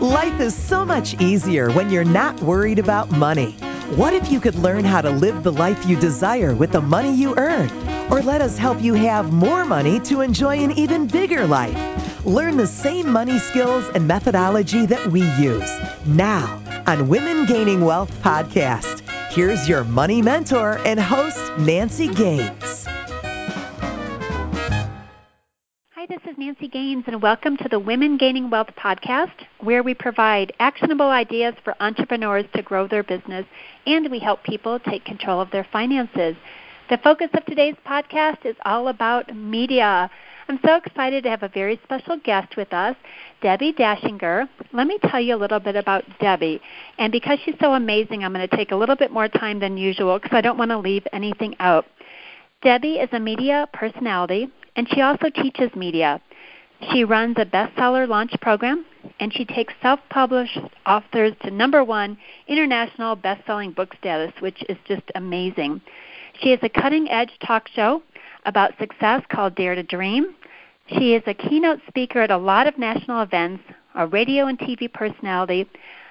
Life is so much easier when you're not worried about money. What if you could learn how to live the life you desire with the money you earn? Or let us help you have more money to enjoy an even bigger life. Learn the same money skills and methodology that we use now on Women Gaining Wealth podcast. Here's your money mentor and host, Nancy Gaines. And welcome to the Women Gaining Wealth podcast, where we provide actionable ideas for entrepreneurs to grow their business and we help people take control of their finances. The focus of today's podcast is all about media. I'm so excited to have a very special guest with us, Debbi Dachinger. Let me tell you a little bit about Debbi. And because she's so amazing, I'm going to take a little bit more time than usual because I don't want to leave anything out. Debbi is a media personality, and she also teaches media. She runs a bestseller launch program, and she takes self published authors to number one international best selling book status, which is just amazing. She has a cutting edge talk show about success called Dare to Dream. She is a keynote speaker at a lot of national events, a radio and TV personality,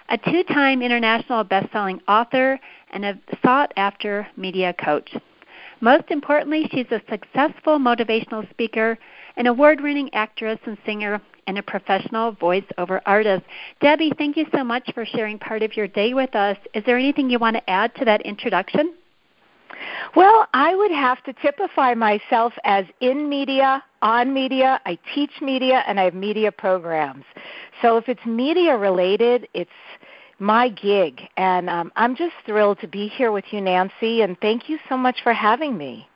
a two time international best selling author, and a sought after media coach. Most importantly, she's a successful motivational speaker, an award winning actress and singer, and a professional voiceover artist. Debbi, thank you so much for sharing part of your day with us. Is there anything you want to add to that introduction? Well, I would have to typify myself as in media, on media, I teach media, and I have media programs. So if it's media related, it's my gig. And um, I'm just thrilled to be here with you, Nancy, and thank you so much for having me.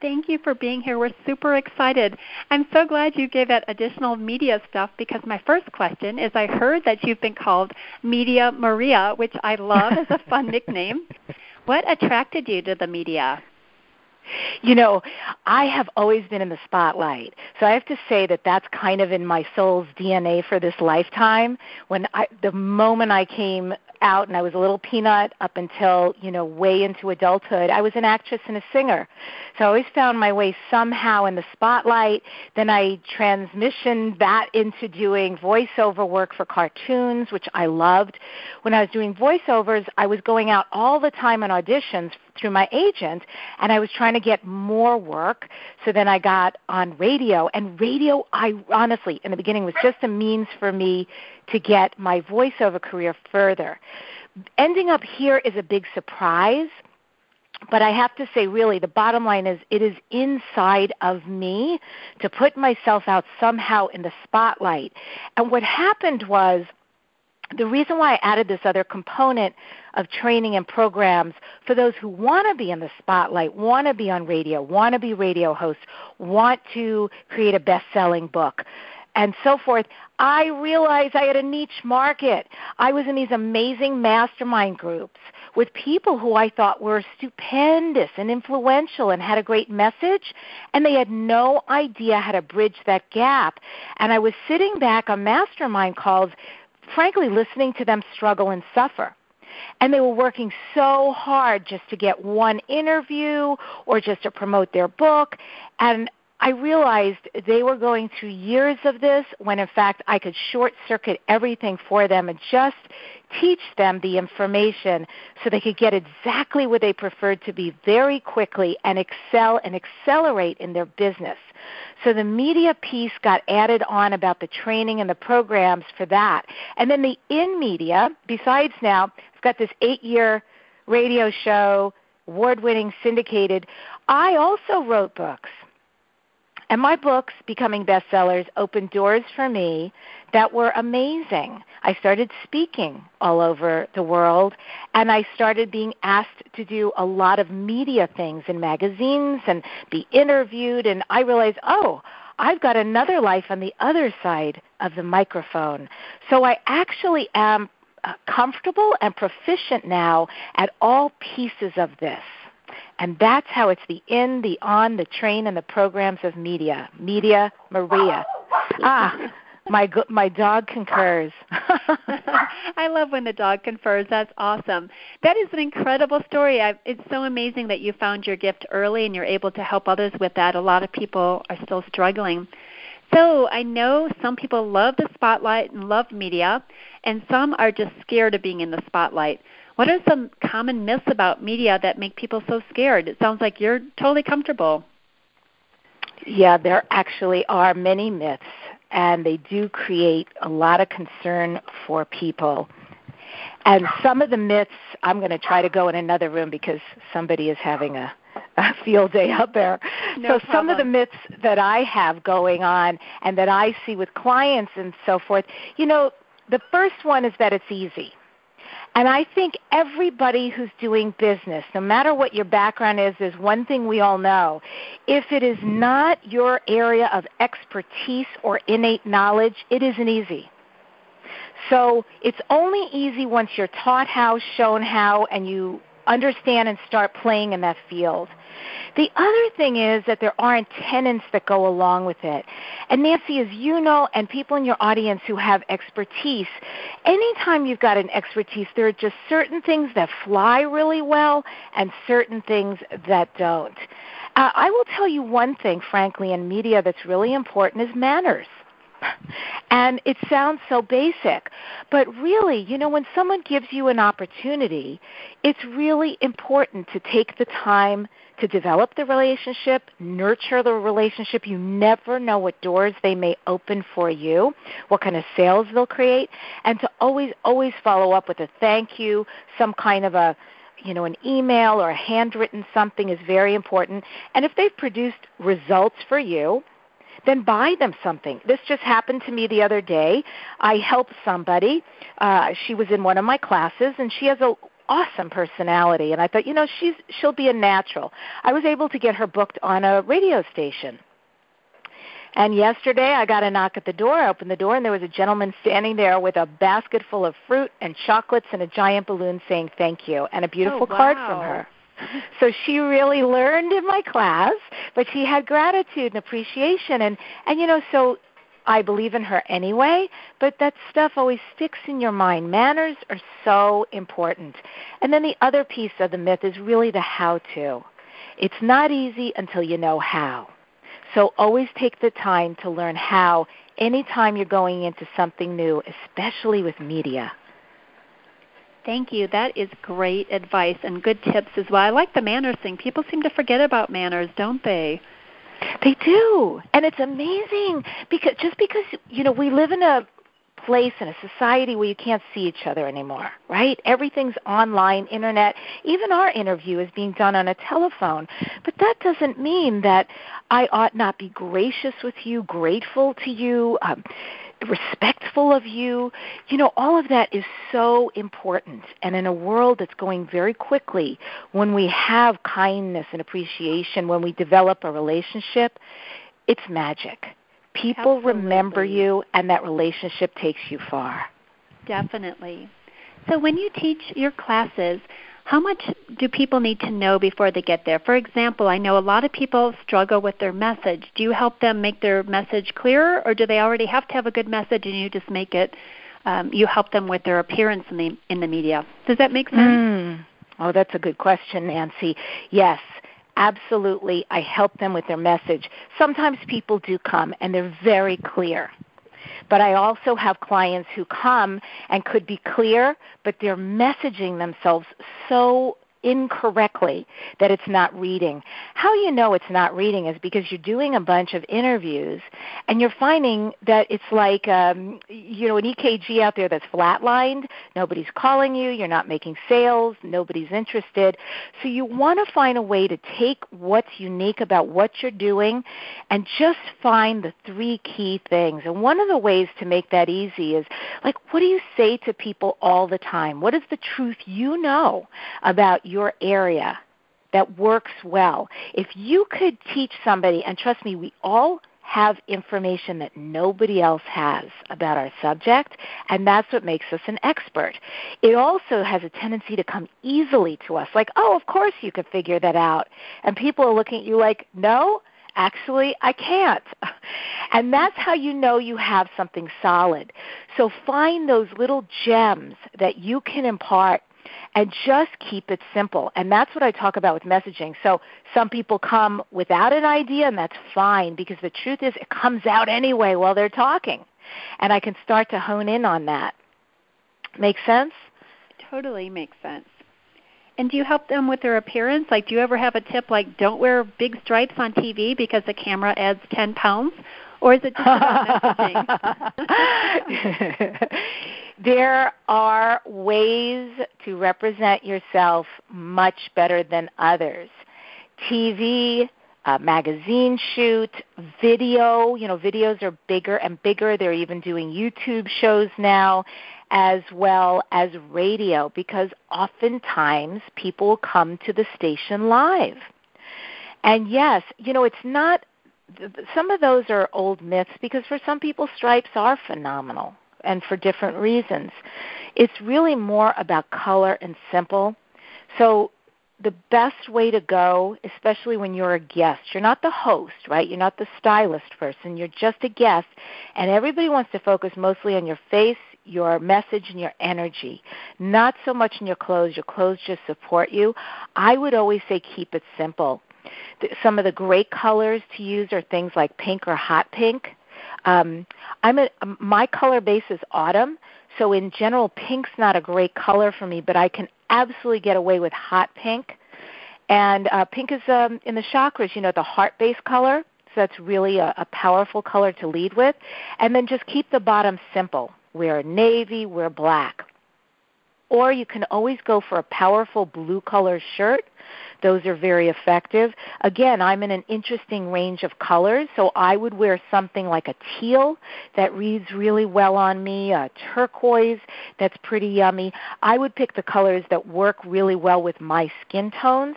Thank you for being here. We're super excited. I'm so glad you gave that additional media stuff because my first question is I heard that you've been called Media Maria, which I love as a fun nickname. What attracted you to the media? You know, I have always been in the spotlight. So I have to say that that's kind of in my soul's DNA for this lifetime. When I the moment I came out and I was a little peanut up until, you know, way into adulthood. I was an actress and a singer. So I always found my way somehow in the spotlight. Then I transmissioned that into doing voiceover work for cartoons, which I loved. When I was doing voiceovers, I was going out all the time on auditions through my agent and I was trying to get more work. So then I got on radio and radio I honestly in the beginning was just a means for me to get my voiceover career further. Ending up here is a big surprise but I have to say, really, the bottom line is it is inside of me to put myself out somehow in the spotlight. And what happened was the reason why I added this other component of training and programs for those who want to be in the spotlight, want to be on radio, want to be radio hosts, want to create a best selling book, and so forth, I realized I had a niche market. I was in these amazing mastermind groups with people who I thought were stupendous and influential and had a great message, and they had no idea how to bridge that gap. And I was sitting back on mastermind calls frankly listening to them struggle and suffer. And they were working so hard just to get one interview or just to promote their book. And I realized they were going through years of this when in fact I could short circuit everything for them and just teach them the information so they could get exactly what they preferred to be very quickly and excel and accelerate in their business. So the media piece got added on about the training and the programs for that. And then the in media, besides now, I've got this eight year radio show, award winning syndicated. I also wrote books. And my books, becoming bestsellers, opened doors for me that were amazing. I started speaking all over the world, and I started being asked to do a lot of media things in magazines and be interviewed, and I realized, oh, I've got another life on the other side of the microphone. So I actually am uh, comfortable and proficient now at all pieces of this. And that's how it's the in, the on, the train, and the programs of media. Media Maria. Ah, my my dog concurs. I love when the dog confers. That's awesome. That is an incredible story. I, it's so amazing that you found your gift early and you're able to help others with that. A lot of people are still struggling. So I know some people love the spotlight and love media, and some are just scared of being in the spotlight. What are some common myths about media that make people so scared? It sounds like you're totally comfortable. Yeah, there actually are many myths, and they do create a lot of concern for people. And some of the myths, I'm going to try to go in another room because somebody is having a, a field day out there. No so problem. some of the myths that I have going on and that I see with clients and so forth, you know, the first one is that it's easy. And I think everybody who's doing business, no matter what your background is, there's one thing we all know. If it is not your area of expertise or innate knowledge, it isn't easy. So it's only easy once you're taught how, shown how, and you understand and start playing in that field. The other thing is that there aren't tenants that go along with it. And Nancy, as you know, and people in your audience who have expertise, anytime you've got an expertise, there are just certain things that fly really well and certain things that don't. Uh, I will tell you one thing, frankly, in media that's really important is manners. And it sounds so basic, but really, you know, when someone gives you an opportunity, it's really important to take the time to develop the relationship, nurture the relationship. You never know what doors they may open for you, what kind of sales they'll create, and to always, always follow up with a thank you, some kind of a you know, an email or a handwritten something is very important. And if they've produced results for you, then buy them something. This just happened to me the other day. I helped somebody. Uh, she was in one of my classes, and she has a awesome personality and I thought, you know, she's she'll be a natural. I was able to get her booked on a radio station. And yesterday I got a knock at the door, I opened the door and there was a gentleman standing there with a basket full of fruit and chocolates and a giant balloon saying thank you and a beautiful oh, wow. card from her. So she really learned in my class, but she had gratitude and appreciation and and you know so I believe in her anyway, but that stuff always sticks in your mind. Manners are so important. And then the other piece of the myth is really the how to. It's not easy until you know how. So always take the time to learn how anytime you're going into something new, especially with media. Thank you. That is great advice and good tips as well. I like the manners thing. People seem to forget about manners, don't they? They do. And it's amazing because just because you know, we live in a place in a society where you can't see each other anymore, right? Everything's online, internet. Even our interview is being done on a telephone. But that doesn't mean that I ought not be gracious with you, grateful to you, um, respectful of you. You know, all of that is so important. And in a world that's going very quickly, when we have kindness and appreciation, when we develop a relationship, it's magic. People Absolutely. remember you, and that relationship takes you far. Definitely. So, when you teach your classes, how much do people need to know before they get there? For example, I know a lot of people struggle with their message. Do you help them make their message clearer, or do they already have to have a good message and you just make it? Um, you help them with their appearance in the in the media. Does that make sense? Mm. Oh, that's a good question, Nancy. Yes, absolutely. I help them with their message. Sometimes people do come and they're very clear. But I also have clients who come and could be clear, but they're messaging themselves so incorrectly that it's not reading. How you know it's not reading is because you're doing a bunch of interviews and you're finding that it's like um, you know an EKG out there that's flatlined. Nobody's calling you. You're not making sales. Nobody's interested. So you want to find a way to take what's unique about what you're doing and just find the three key things. And one of the ways to make that easy is like what do you say to people all the time? What is the truth you know about your your area that works well. If you could teach somebody, and trust me, we all have information that nobody else has about our subject, and that's what makes us an expert. It also has a tendency to come easily to us, like, oh, of course you could figure that out. And people are looking at you like, no, actually, I can't. And that's how you know you have something solid. So find those little gems that you can impart and just keep it simple. And that's what I talk about with messaging. So some people come without an idea, and that's fine because the truth is it comes out anyway while they're talking. And I can start to hone in on that. Make sense? Totally makes sense. And do you help them with their appearance? Like, do you ever have a tip like don't wear big stripes on TV because the camera adds 10 pounds? Or is it just about messaging? there are ways to represent yourself much better than others. TV, uh, magazine shoot, video. You know, videos are bigger and bigger. They're even doing YouTube shows now, as well as radio, because oftentimes people come to the station live. And yes, you know, it's not. Some of those are old myths because for some people, stripes are phenomenal and for different reasons. It's really more about color and simple. So the best way to go, especially when you're a guest, you're not the host, right? You're not the stylist person. You're just a guest, and everybody wants to focus mostly on your face, your message, and your energy, not so much in your clothes. Your clothes just support you. I would always say keep it simple. Some of the great colors to use are things like pink or hot pink. Um, I'm a, my color base is autumn, so in general, pink's not a great color for me, but I can absolutely get away with hot pink. And uh, pink is um, in the chakras, you know, the heart base color. So that's really a, a powerful color to lead with. And then just keep the bottom simple. Wear navy, wear black. Or you can always go for a powerful blue color shirt those are very effective. Again, I'm in an interesting range of colors, so I would wear something like a teal that reads really well on me, a turquoise that's pretty yummy. I would pick the colors that work really well with my skin tones.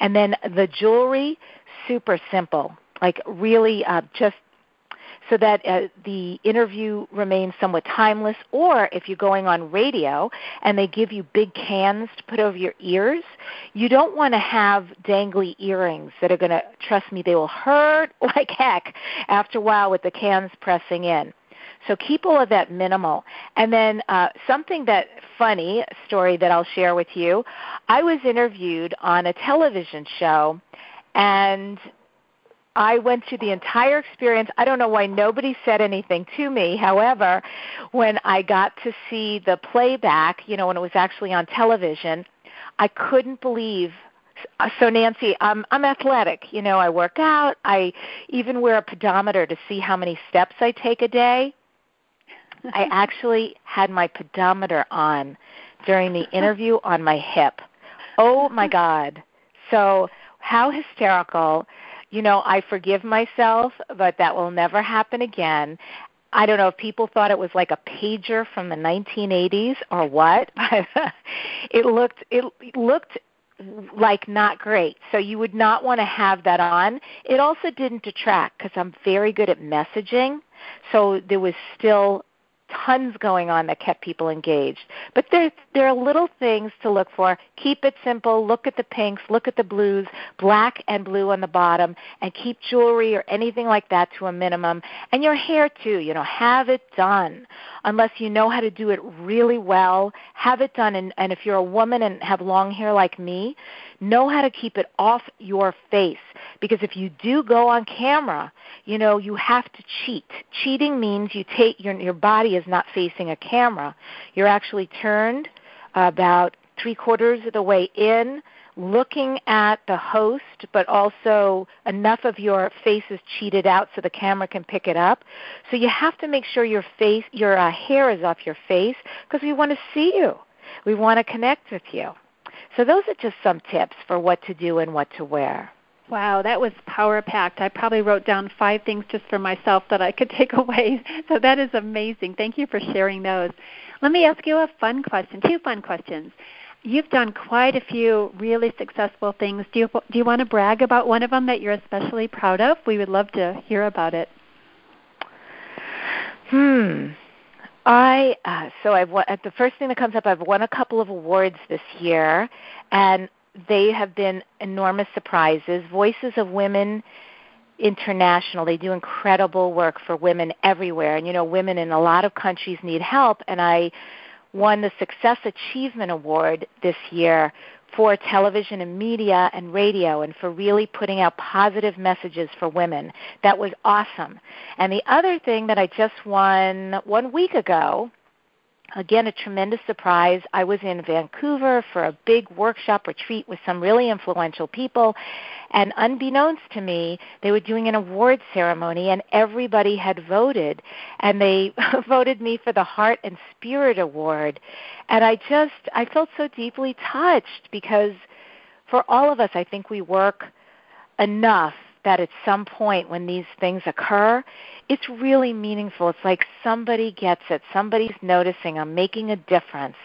And then the jewelry, super simple. Like really uh, just so that uh, the interview remains somewhat timeless. Or if you're going on radio and they give you big cans to put over your ears, you don't want to have dangly earrings that are going to, trust me, they will hurt like heck after a while with the cans pressing in. So keep all of that minimal. And then uh, something that funny story that I'll share with you. I was interviewed on a television show, and I went through the entire experience. I don't know why nobody said anything to me. However, when I got to see the playback, you know, when it was actually on television, I couldn't believe uh, so Nancy, I'm I'm athletic. You know, I work out. I even wear a pedometer to see how many steps I take a day. I actually had my pedometer on during the interview on my hip. Oh my god. So how hysterical you know, I forgive myself, but that will never happen again. I don't know if people thought it was like a pager from the 1980s or what, but it looked it looked like not great. So you would not want to have that on. It also didn't detract because I'm very good at messaging. So there was still tons going on that kept people engaged. But there there are little things to look for. Keep it simple. Look at the pinks, look at the blues, black and blue on the bottom, and keep jewelry or anything like that to a minimum. And your hair too, you know, have it done. Unless you know how to do it really well, have it done and, and if you're a woman and have long hair like me, know how to keep it off your face because if you do go on camera, you know, you have to cheat. Cheating means you take your your body is not facing a camera. You're actually turned about three quarters of the way in, looking at the host, but also enough of your face is cheated out so the camera can pick it up. So you have to make sure your face, your uh, hair is off your face because we want to see you. We want to connect with you. So those are just some tips for what to do and what to wear. Wow, that was power packed. I probably wrote down five things just for myself that I could take away. So that is amazing. Thank you for sharing those. Let me ask you a fun question, two fun questions. You've done quite a few really successful things. Do you do you want to brag about one of them that you're especially proud of? We would love to hear about it. Hmm. I uh, so I've won, the first thing that comes up. I've won a couple of awards this year, and they have been enormous surprises. Voices of Women International. They do incredible work for women everywhere, and you know, women in a lot of countries need help. And I won the Success Achievement Award this year for television and media and radio and for really putting out positive messages for women. That was awesome. And the other thing that I just won one week ago again a tremendous surprise. I was in Vancouver for a big workshop retreat with some really influential people and unbeknownst to me, they were doing an award ceremony and everybody had voted and they voted me for the Heart and Spirit Award. And I just I felt so deeply touched because for all of us I think we work enough that at some point when these things occur, it's really meaningful. It's like somebody gets it, somebody's noticing, I'm making a difference.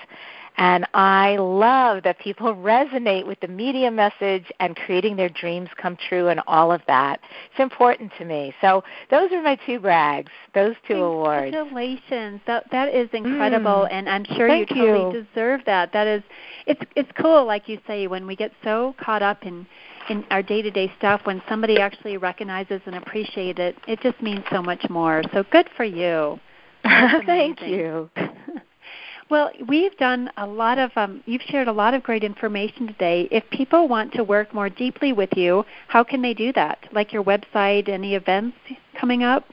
And I love that people resonate with the media message and creating their dreams come true and all of that. It's important to me. So those are my two brags, those two awards. Congratulations. That that is incredible mm. and I'm sure Thank you totally you. deserve that. That is it's it's cool like you say when we get so caught up in in our day-to-day stuff when somebody actually recognizes and appreciates it it just means so much more. So good for you. Thank you. Well we've done a lot of um, you've shared a lot of great information today. If people want to work more deeply with you how can they do that? Like your website any events coming up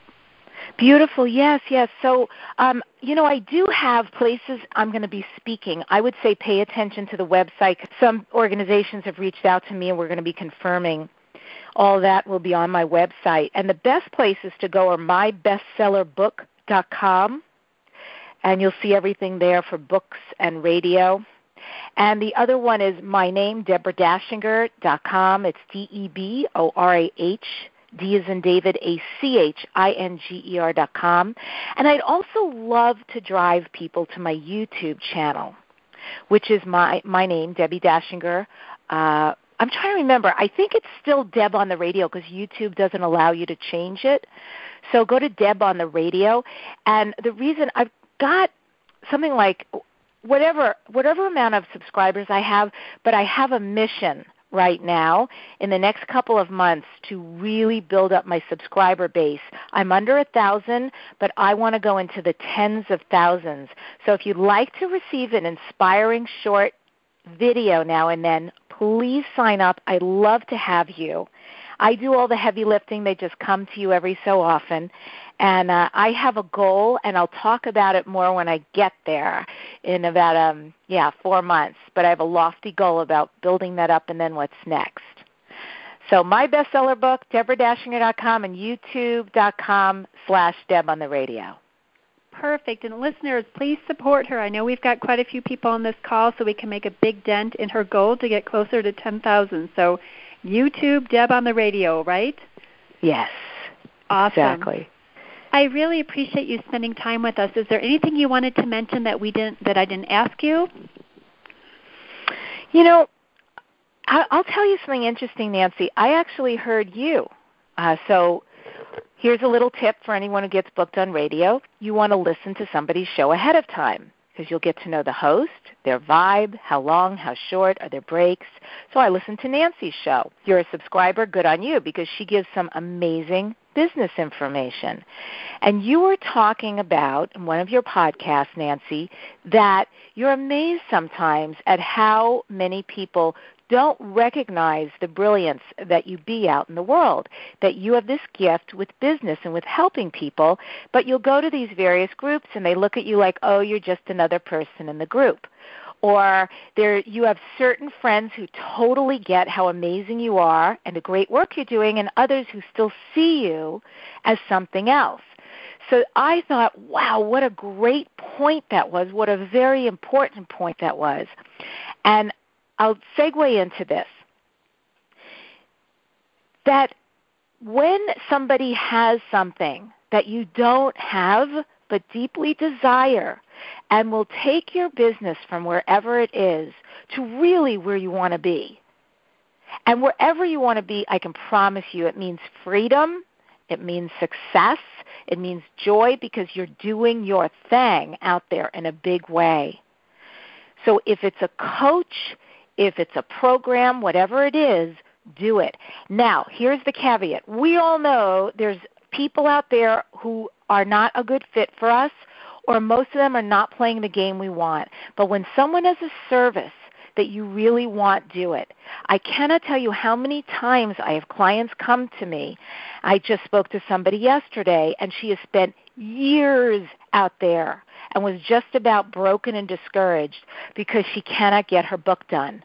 Beautiful. Yes, yes. So, um, you know, I do have places I'm going to be speaking. I would say pay attention to the website. Some organizations have reached out to me, and we're going to be confirming. All that will be on my website. And the best places to go are mybestsellerbook.com, and you'll see everything there for books and radio. And the other one is my name, DeborahDachinger.com. It's D E B O R A H D is in David, A C H I N G E R dot com. And I'd also love to drive people to my YouTube channel, which is my my name, Debbi Dachinger. Uh, I'm trying to remember. I think it's still Deb on the radio because YouTube doesn't allow you to change it. So go to Deb on the radio. And the reason I've got something like whatever whatever amount of subscribers I have, but I have a mission right now in the next couple of months to really build up my subscriber base. I'm under a thousand, but I want to go into the tens of thousands. So if you'd like to receive an inspiring short video now and then, please sign up. I'd love to have you. I do all the heavy lifting. They just come to you every so often. And uh, I have a goal, and I'll talk about it more when I get there in about um yeah four months. But I have a lofty goal about building that up, and then what's next. So my bestseller book, DeborahDachinger.com and YouTube.com slash Deb on the radio. Perfect. And listeners, please support her. I know we've got quite a few people on this call, so we can make a big dent in her goal to get closer to 10,000. So YouTube, Deb on the radio, right? Yes. Awesome. Exactly. I really appreciate you spending time with us. Is there anything you wanted to mention that we didn't that I didn't ask you? You know, I'll tell you something interesting, Nancy. I actually heard you. Uh, so here's a little tip for anyone who gets booked on radio. You want to listen to somebody's show ahead of time because you'll get to know the host, their vibe, how long, how short, are there breaks. So I listened to Nancy's show. You're a subscriber, good on you because she gives some amazing business information. And you were talking about in one of your podcasts, Nancy, that you're amazed sometimes at how many people don't recognize the brilliance that you be out in the world, that you have this gift with business and with helping people, but you'll go to these various groups and they look at you like, oh, you're just another person in the group. Or there you have certain friends who totally get how amazing you are and the great work you're doing and others who still see you as something else. So I thought, wow, what a great point that was. What a very important point that was. And I'll segue into this that when somebody has something that you don't have but deeply desire and will take your business from wherever it is to really where you want to be. And wherever you want to be, I can promise you it means freedom, it means success, it means joy because you're doing your thing out there in a big way. So if it's a coach, if it's a program, whatever it is, do it. Now, here's the caveat. We all know there's people out there who are not a good fit for us or most of them are not playing the game we want. But when someone has a service that you really want, do it. I cannot tell you how many times I have clients come to me. I just spoke to somebody yesterday, and she has spent years out there and was just about broken and discouraged because she cannot get her book done.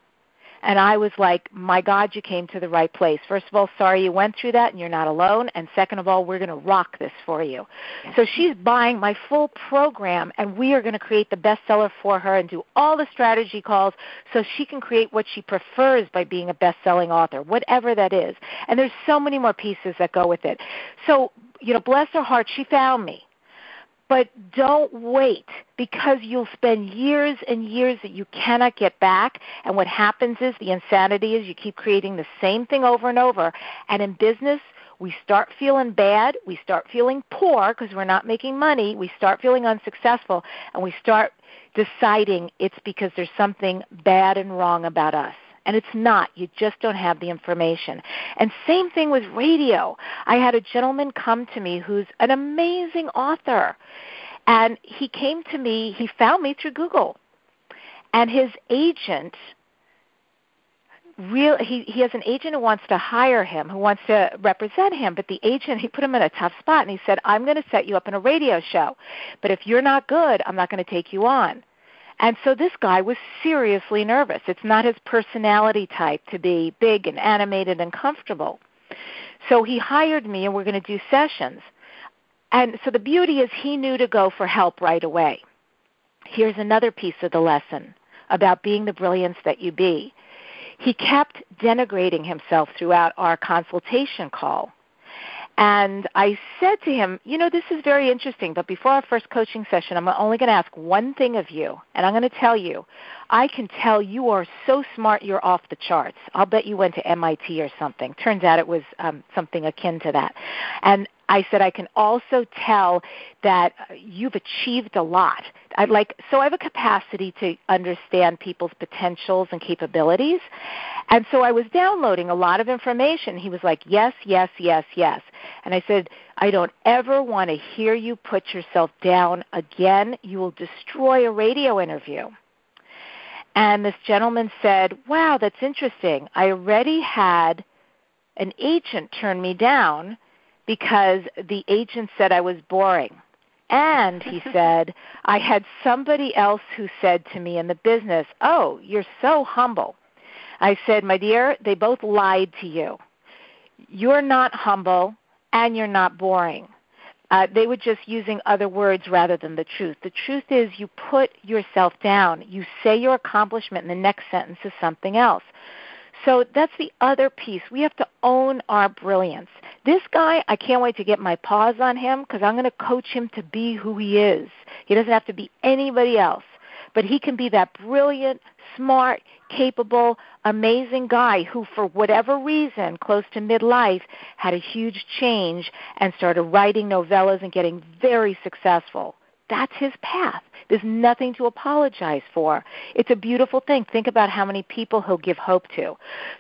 And I was like, my God, you came to the right place. First of all, sorry you went through that and you're not alone. And second of all, we're going to rock this for you. So she's buying my full program and we are going to create the bestseller for her and do all the strategy calls so she can create what she prefers by being a best selling author, whatever that is. And there's so many more pieces that go with it. So, you know, bless her heart, she found me. But don't wait because you'll spend years and years that you cannot get back. And what happens is the insanity is you keep creating the same thing over and over. And in business, we start feeling bad, we start feeling poor because we're not making money, we start feeling unsuccessful, and we start deciding it's because there's something bad and wrong about us and it's not. You just don't have the information. And same thing with radio. I had a gentleman come to me who's an amazing author, and he came to me, he found me through Google. And his agent real he he has an agent who wants to hire him who wants to represent him but the agent he put him in a tough spot and he said i'm going to set you up in a radio show but if you're not good i'm not going to take you on and so this guy was seriously nervous. It's not his personality type to be big and animated and comfortable. So he hired me and we're going to do sessions. And so the beauty is he knew to go for help right away. Here's another piece of the lesson about being the brilliance that you be. He kept denigrating himself throughout our consultation call. And I said to him, You know, this is very interesting, but before our first coaching session, I'm only going to ask one thing of you. And I'm going to tell you, I can tell you are so smart, you're off the charts. I'll bet you went to MIT or something. Turns out it was um, something akin to that. And I said, I can also tell that you've achieved a lot. I like so I have a capacity to understand people's potentials and capabilities. And so I was downloading a lot of information. He was like, "Yes, yes, yes, yes." And I said, "I don't ever want to hear you put yourself down again. You will destroy a radio interview." And this gentleman said, "Wow, that's interesting. I already had an agent turn me down because the agent said I was boring. And he said, I had somebody else who said to me in the business, Oh, you're so humble. I said, My dear, they both lied to you. You're not humble and you're not boring. Uh, they were just using other words rather than the truth. The truth is, you put yourself down. You say your accomplishment, and the next sentence is something else. So that's the other piece. We have to own our brilliance. This guy, I can't wait to get my paws on him because I'm going to coach him to be who he is. He doesn't have to be anybody else, but he can be that brilliant, smart, capable, amazing guy who, for whatever reason, close to midlife, had a huge change and started writing novellas and getting very successful. That's his path. There's nothing to apologize for. It's a beautiful thing. Think about how many people he'll give hope to.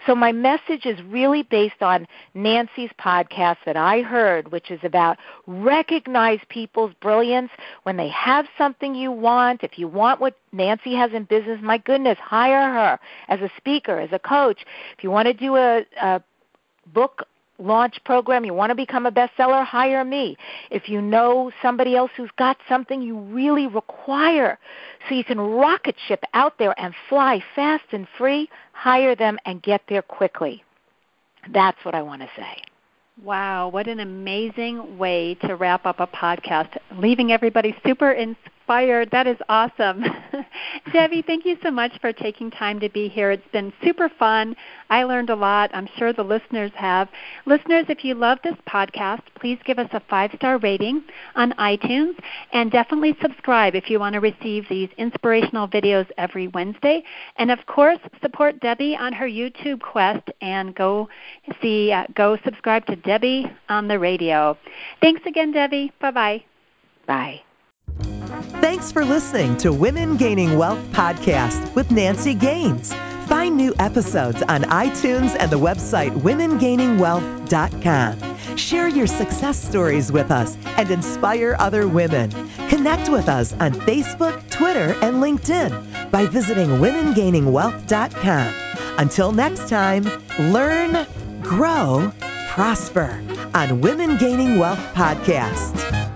So my message is really based on Nancy's podcast that I heard, which is about recognize people's brilliance when they have something you want. If you want what Nancy has in business, my goodness, hire her as a speaker, as a coach. If you want to do a, a book launch program, you want to become a bestseller, hire me. If you know somebody else who's got something you really require so you can rocket ship out there and fly fast and free, hire them and get there quickly. That's what I want to say. Wow, what an amazing way to wrap up a podcast, leaving everybody super inspired inspired. That is awesome. Debbi, thank you so much for taking time to be here. It's been super fun. I learned a lot. I'm sure the listeners have. Listeners, if you love this podcast, please give us a five star rating on iTunes and definitely subscribe if you want to receive these inspirational videos every Wednesday. And of course, support Debbi on her YouTube quest and go see, uh, go subscribe to Debbie on the radio. Thanks again, Debbi. Bye-bye. Bye. Thanks for listening to Women Gaining Wealth podcast with Nancy Gaines. Find new episodes on iTunes and the website womengainingwealth.com. Share your success stories with us and inspire other women. Connect with us on Facebook, Twitter, and LinkedIn by visiting womengainingwealth.com. Until next time, learn, grow, prosper on Women Gaining Wealth Podcast.